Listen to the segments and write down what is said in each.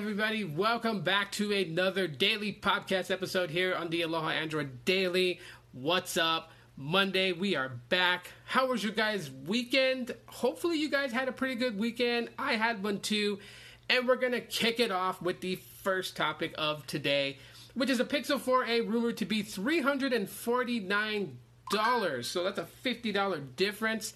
everybody. Welcome back to another daily podcast episode here on the Aloha Android Daily. What's up? Monday, we are back. How was your guys' weekend? Hopefully, you guys had a pretty good weekend. I had one too. And we're going to kick it off with the first topic of today, which is a Pixel 4a rumored to be $349. So that's a $50 difference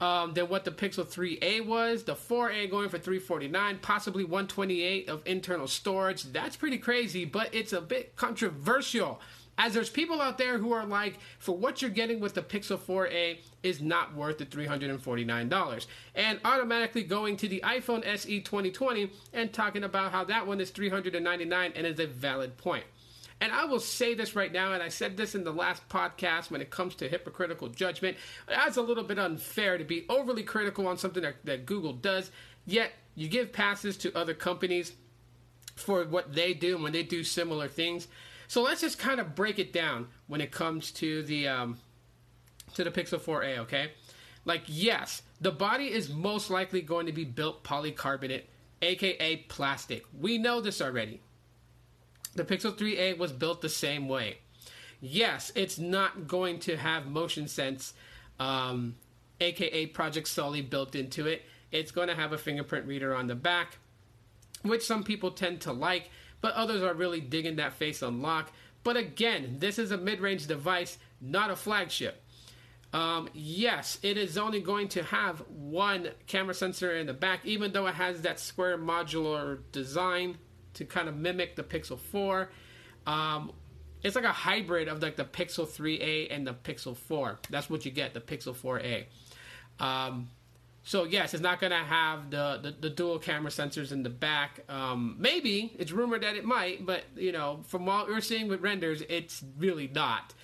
um, than what the Pixel 3a was. The 4a going for 349, possibly 128 of internal storage. That's pretty crazy, but it's a bit controversial. As there's people out there who are like, for what you're getting with the Pixel 4a is not worth the $349. And automatically going to the iPhone SE 2020 and talking about how that one is 399 and is a valid point. And I will say this right now, and I said this in the last podcast when it comes to hypocritical judgment. It's a little bit unfair to be overly critical on something that, that Google does, yet you give passes to other companies for what they do when they do similar things. So let's just kind of break it down when it comes to the um, to the Pixel 4a. Okay, like yes, the body is most likely going to be built polycarbonate, aka plastic. We know this already. The Pixel 3a was built the same way. Yes, it's not going to have motion sense, um, aka Project Soli, built into it. It's going to have a fingerprint reader on the back, which some people tend to like, but others are really digging that face unlock. But again, this is a mid range device, not a flagship. Um, yes, it is only going to have one camera sensor in the back, even though it has that square modular design to kind of mimic the Pixel 4. Um, it's like a hybrid of like the Pixel 3a and the Pixel 4. That's what you get, the Pixel 4a. Um, so yes, it's not going to have the, the, the, dual camera sensors in the back. Um, maybe it's rumored that it might, but you know, from what we're seeing with renders, it's really not.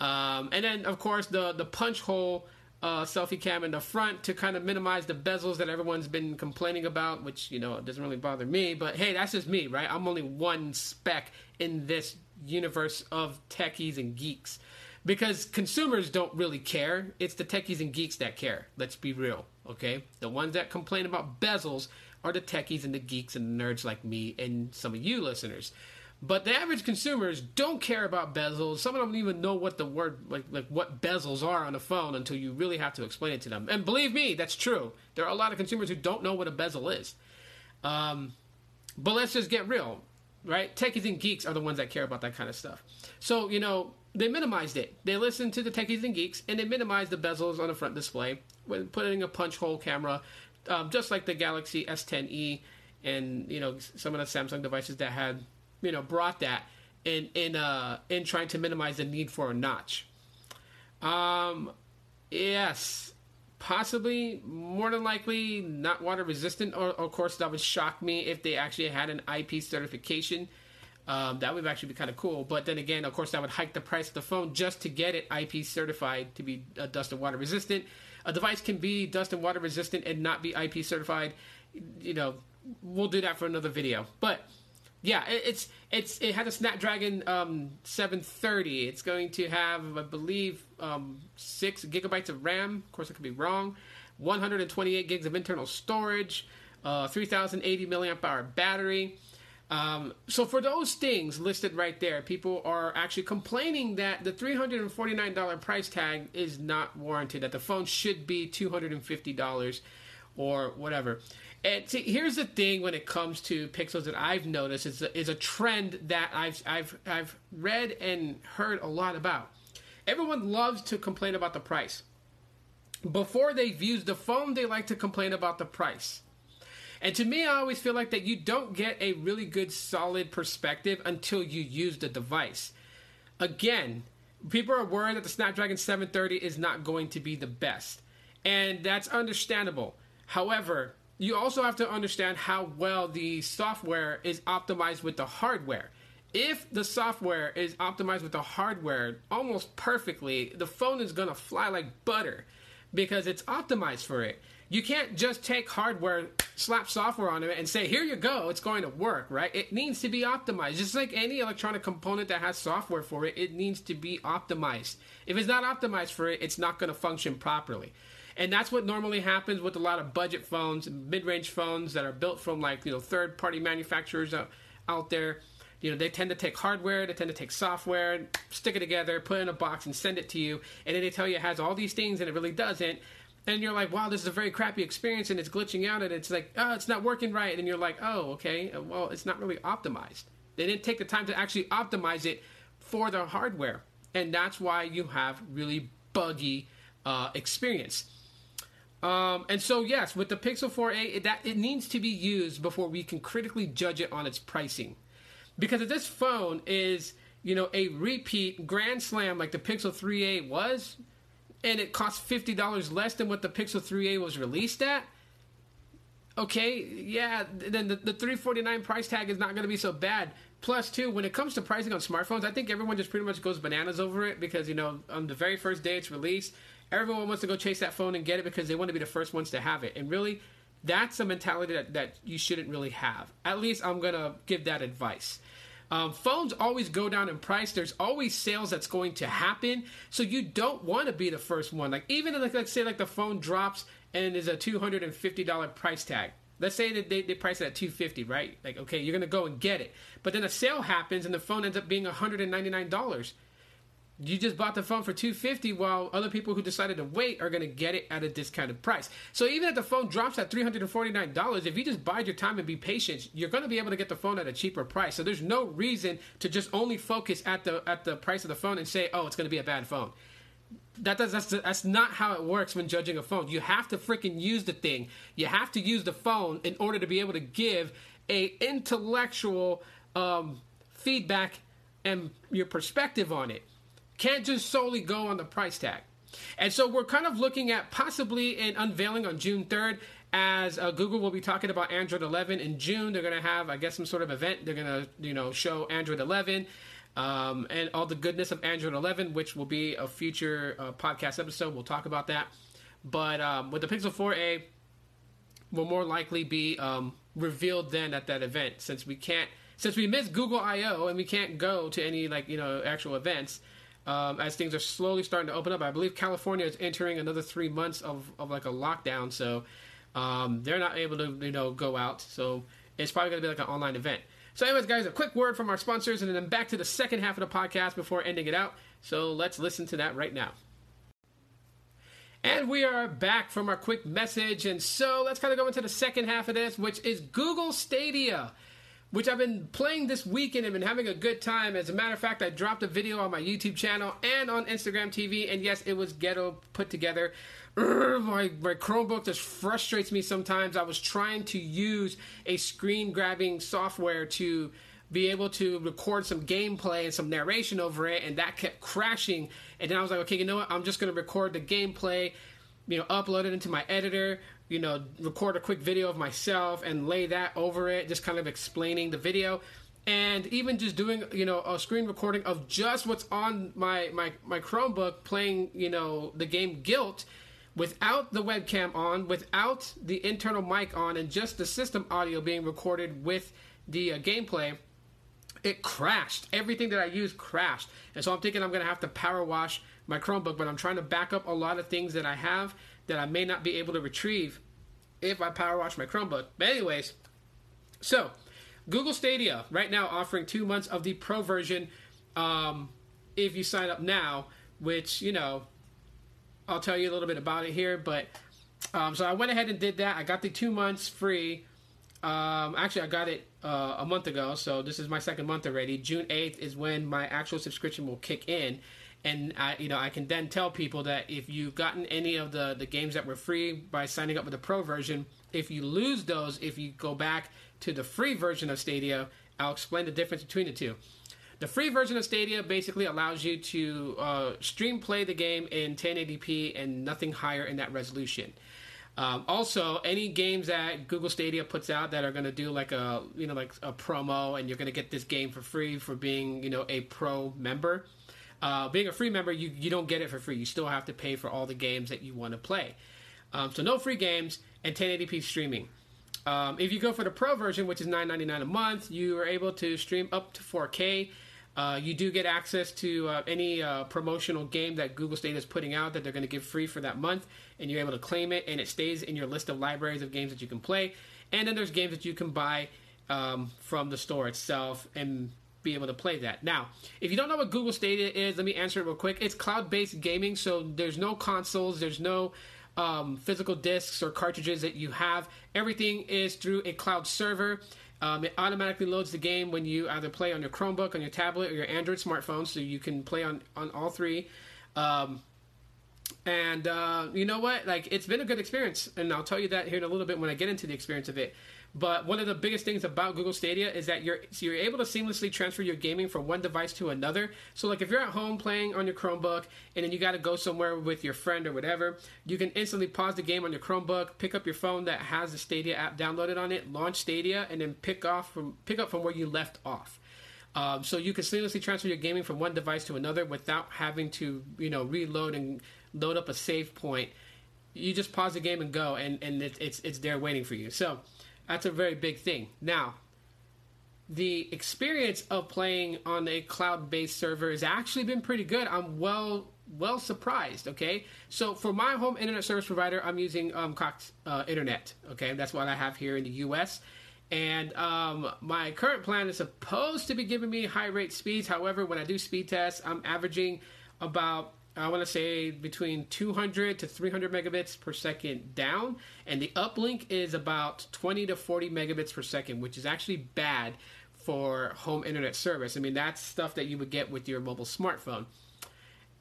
Um, and then of course the the punch hole uh, selfie cam in the front to kind of minimize the bezels that everyone's been complaining about, which you know doesn't really bother me. But hey, that's just me, right? I'm only one speck in this universe of techies and geeks because consumers don't really care. It's the techies and geeks that care. Let's be real, okay? The ones that complain about bezels are the techies and the geeks and the nerds like me and some of you listeners. But the average consumers don't care about bezels. Some of them don't even know what the word like like what bezels are on a phone until you really have to explain it to them. And believe me, that's true. There are a lot of consumers who don't know what a bezel is. Um, but let's just get real, right? Techies and geeks are the ones that care about that kind of stuff. So you know they minimized it. They listened to the techies and geeks and they minimized the bezels on the front display with putting a punch hole camera, um, just like the Galaxy S10e and you know some of the Samsung devices that had you know brought that in in uh in trying to minimize the need for a notch. Um, yes, possibly more than likely not water resistant. Or of course that would shock me if they actually had an IP certification. Um, that would actually be kind of cool. But then again, of course, that would hike the price of the phone just to get it IP certified to be uh, dust and water resistant. A device can be dust and water resistant and not be IP certified. You know, we'll do that for another video. But yeah, it's it's it had a Snapdragon um, 730. It's going to have, I believe, um, six gigabytes of RAM. Of course, I could be wrong. 128 gigs of internal storage, uh, 3080 milliamp hour battery. Um, so for those things listed right there, people are actually complaining that the $349 price tag is not warranted. That the phone should be $250 or whatever. And see, here's the thing when it comes to pixels that I've noticed is a, is a trend that I've I've I've read and heard a lot about. Everyone loves to complain about the price. Before they've used the phone, they like to complain about the price. And to me, I always feel like that you don't get a really good, solid perspective until you use the device. Again, people are worried that the Snapdragon 730 is not going to be the best. And that's understandable. However, you also have to understand how well the software is optimized with the hardware. If the software is optimized with the hardware almost perfectly, the phone is going to fly like butter because it's optimized for it. You can't just take hardware, slap software on it, and say, here you go, it's going to work, right? It needs to be optimized. Just like any electronic component that has software for it, it needs to be optimized. If it's not optimized for it, it's not going to function properly. And that's what normally happens with a lot of budget phones, mid-range phones that are built from like you know third-party manufacturers out, out there. You know, they tend to take hardware, they tend to take software, stick it together, put it in a box, and send it to you. And then they tell you it has all these things, and it really doesn't. And you're like, wow, this is a very crappy experience, and it's glitching out, and it's like, oh, it's not working right. And you're like, oh, okay, well, it's not really optimized. They didn't take the time to actually optimize it for the hardware, and that's why you have really buggy uh, experience. Um, and so, yes, with the Pixel 4a, it, that it needs to be used before we can critically judge it on its pricing, because if this phone is, you know, a repeat grand slam like the Pixel 3a was, and it costs fifty dollars less than what the Pixel 3a was released at. Okay, yeah, then the, the 349 price tag is not going to be so bad. Plus, too, when it comes to pricing on smartphones, I think everyone just pretty much goes bananas over it because you know on the very first day it's released, everyone wants to go chase that phone and get it because they want to be the first ones to have it. And really, that's a mentality that, that you shouldn't really have. At least I'm going to give that advice. Um, phones always go down in price. There's always sales that's going to happen. So you don't want to be the first one. Like even like let's say like the phone drops and is a $250 price tag. Let's say that they, they price it at 250 right? Like, okay, you're to go and get it. But then a sale happens and the phone ends up being $199 you just bought the phone for 250 while other people who decided to wait are going to get it at a discounted price. So even if the phone drops at $349 if you just bide your time and be patient you're going to be able to get the phone at a cheaper price. So there's no reason to just only focus at the at the price of the phone and say oh it's going to be a bad phone. That does that's that's not how it works when judging a phone. You have to freaking use the thing. You have to use the phone in order to be able to give a intellectual um, feedback and your perspective on it can't just solely go on the price tag. And so we're kind of looking at possibly an unveiling on June 3rd as uh, Google will be talking about Android 11 in June. They're going to have, I guess, some sort of event. They're going to, you know, show Android 11 um, and all the goodness of Android 11, which will be a future uh, podcast episode. We'll talk about that. But um, with the Pixel 4a, will more likely be um, revealed then at that event, since we can't, since we missed Google I/O and we can't go to any like you know actual events um, as things are slowly starting to open up. I believe California is entering another three months of, of like a lockdown, so um, they're not able to you know go out. So it's probably going to be like an online event. So, anyways, guys, a quick word from our sponsors, and then back to the second half of the podcast before ending it out. So let's listen to that right now. And we are back from our quick message, and so let's kind of go into the second half of this, which is Google Stadia which I've been playing this weekend and been having a good time. As a matter of fact, I dropped a video on my YouTube channel and on Instagram TV, and yes, it was ghetto put together. My, my Chromebook just frustrates me sometimes. I was trying to use a screen grabbing software to be able to record some gameplay and some narration over it, and that kept crashing. And then I was like, okay, you know what? I'm just going to record the gameplay, you know, upload it into my editor, you know, record a quick video of myself and lay that over it, just kind of explaining the video. And even just doing, you know, a screen recording of just what's on my, my, my Chromebook playing, you know, the game Gylt without the webcam on, without the internal mic on, and just the system audio being recorded with the uh, gameplay, it crashed. Everything that I used crashed. And so I'm thinking I'm going to have to power wash my Chromebook, but I'm trying to back up a lot of things that I have that I may not be able to retrieve if I power wash my Chromebook. But anyways, so Google Stadia right now offering two months of the pro version um, if you sign up now, which you know I'll tell you a little bit about it here. But um, so I went ahead and did that. I got the two months free. Um, actually, I got it uh, a month ago, so this is my second month already. June eighth is when my actual subscription will kick in and I, you know, I can then tell people that if you've gotten any of the the games that were free by signing up with the pro version, if you lose those, if you go back to the free version of Stadia, I'll explain the difference between the two. The free version of Stadia basically allows you to uh, stream play the game in 1080p and nothing higher in that resolution. Um, also, any games that Google Stadia puts out that are going to do like a you know like a promo, and you're going to get this game for free for being you know a pro member uh, being a free member, you, you don't get it for free. You still have to pay for all the games that you want to play. Um, so no free games and 1080p streaming. Um, if you go for the pro version, which is $9.99 a month, you are able to stream up to 4K. Uh, you do get access to uh, any uh, promotional game that Google Stadia is putting out that they're going to give free for that month, and you're able to claim it, and it stays in your list of libraries of games that you can play. And then there's games that you can buy um, from the store itself and be able to play that. Now, if you don't know what Google Stadia is, let me answer it real quick. It's cloud-based gaming, so there's no consoles, there's no um, physical discs or cartridges that you have. Everything is through a cloud server. Um, it automatically loads the game when you either play on your Chromebook, on your tablet, or your Android smartphone, so you can play on on all three. Um, and uh, you know what? Like it's been a good experience, and I'll tell you that here in a little bit when I get into the experience of it. But one of the biggest things about Google Stadia is that you're so you're able to seamlessly transfer your gaming from one device to another. So like if you're at home playing on your Chromebook and then you got to go somewhere with your friend or whatever, you can instantly pause the game on your Chromebook, pick up your phone that has the Stadia app downloaded on it, launch Stadia, and then pick off from pick up from where you left off. Um, so you can seamlessly transfer your gaming from one device to another without having to you know reload and load up a save point. You just pause the game and go, and and it's it's, it's there waiting for you. So that's a very big thing. Now, the experience of playing on a cloud-based server has actually been pretty good. I'm well well surprised. Okay, so for my home internet service provider, I'm using um, Cox uh, Internet. Okay, that's what I have here in the U.S. And um, my current plan is supposed to be giving me high rate speeds. However, when I do speed tests, I'm averaging about I want to say between 200 to 300 megabits per second down, and the uplink is about 20 to 40 megabits per second, which is actually bad for home internet service. I mean, that's stuff that you would get with your mobile smartphone.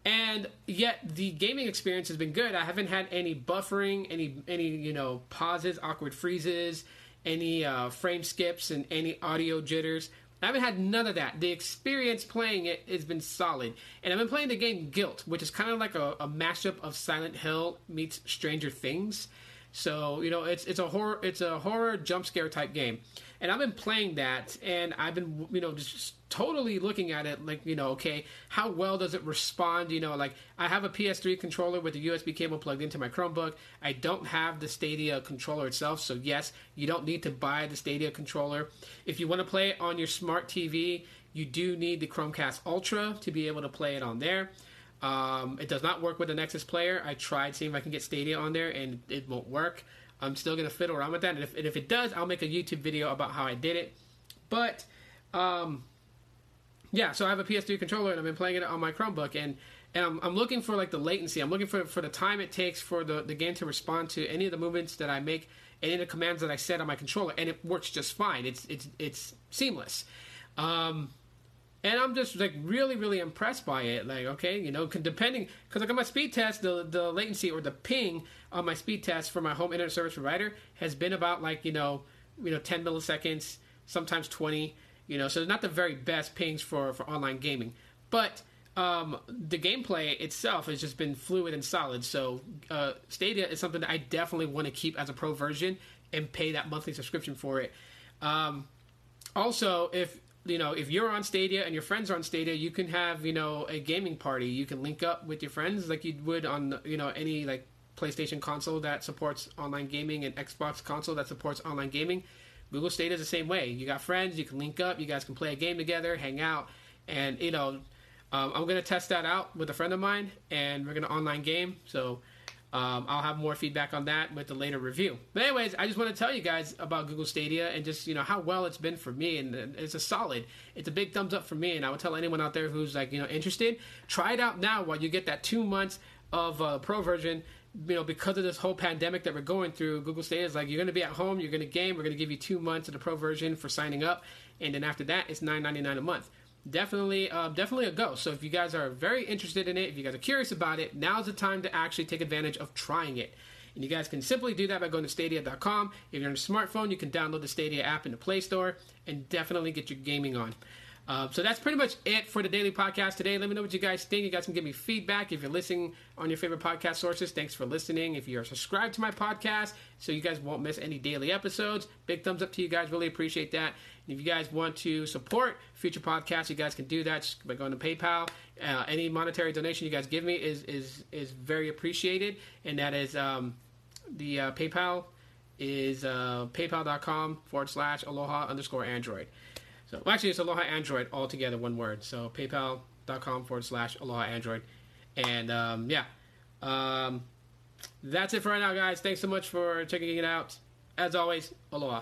And yet the gaming experience has been good. I haven't had any buffering, any any you know pauses, awkward freezes, any uh, frame skips, and any audio jitters. I haven't had none of that. The experience playing it has been solid. And I've been playing the game Gylt, which is kind of like a, a mashup of Silent Hill meets Stranger Things. So you know, it's it's a horror it's a horror jump scare type game, and I've been playing that, and I've been you know just totally looking at it like you know okay how well does it respond you know like I have a PS3 controller with a USB cable plugged into my Chromebook. I don't have the Stadia controller itself, so yes, you don't need to buy the Stadia controller. If you want to play it on your smart TV, you do need the Chromecast Ultra to be able to play it on there. Um, it does not work with the Nexus player. I tried seeing if I can get Stadia on there, and it won't work. I'm still gonna fiddle around with that, and if, and if it does, I'll make a YouTube video about how I did it. But um, yeah, so I have a PS3 controller, and I've been playing it on my Chromebook, and and I'm, I'm looking for like the latency. I'm looking for for the time it takes for the the game to respond to any of the movements that I make, any of the commands that I set on my controller, and it works just fine. It's it's it's seamless. Um, and I'm just like really, really impressed by it. Like, okay, you know, depending because like on my speed test, the the latency or the ping on my speed test for my home internet service provider has been about like you know, you know, 10 milliseconds, sometimes 20. You know, so not the very best pings for for online gaming, but um, the gameplay itself has just been fluid and solid. So uh, Stadia is something that I definitely want to keep as a pro version and pay that monthly subscription for it. Um, also, if you know, if you're on Stadia and your friends are on Stadia, you can have, you know, a gaming party. You can link up with your friends like you would on, you know, any like PlayStation console that supports online gaming and Xbox console that supports online gaming. Google Stadia is the same way. You got friends, you can link up, you guys can play a game together, hang out, and you know, um, I'm gonna test that out with a friend of mine, and we're gonna online game. So um, I'll have more feedback on that with the later review. But anyways, I just want to tell you guys about Google Stadia and just you know how well it's been for me, and it's a solid. It's a big thumbs up for me, and I would tell anyone out there who's like you know interested, try it out now while you get that two months of uh, pro version. You know, because of this whole pandemic that we're going through, Google Stadia is like you're going to be at home, you're going to game, we're going to give you two months of the pro version for signing up, and then after that, it's nine ninety nine a month definitely uh, definitely a go so if you guys are very interested in it if you guys are curious about it now's the time to actually take advantage of trying it and you guys can simply do that by going to stadia.com if you're on a smartphone you can download the stadia app in the play store and definitely get your gaming on uh, so that's pretty much it for the daily podcast today. Let me know what you guys think. You guys can give me feedback if you're listening on your favorite podcast sources. Thanks for listening. If you're subscribed to my podcast, so you guys won't miss any daily episodes, big thumbs up to you guys. Really appreciate that. If you guys want to support future podcasts, you guys can do that by going to PayPal. Uh, any monetary donation you guys give me is is is very appreciated, and that is um, the uh, PayPal is uh, paypal.com forward slash aloha underscore android. So well, actually, it's Aloha Android all together, one word. So PayPal.com forward slash Aloha Android, and um, yeah, um, that's it for right now, guys. Thanks so much for checking it out. As always, Aloha.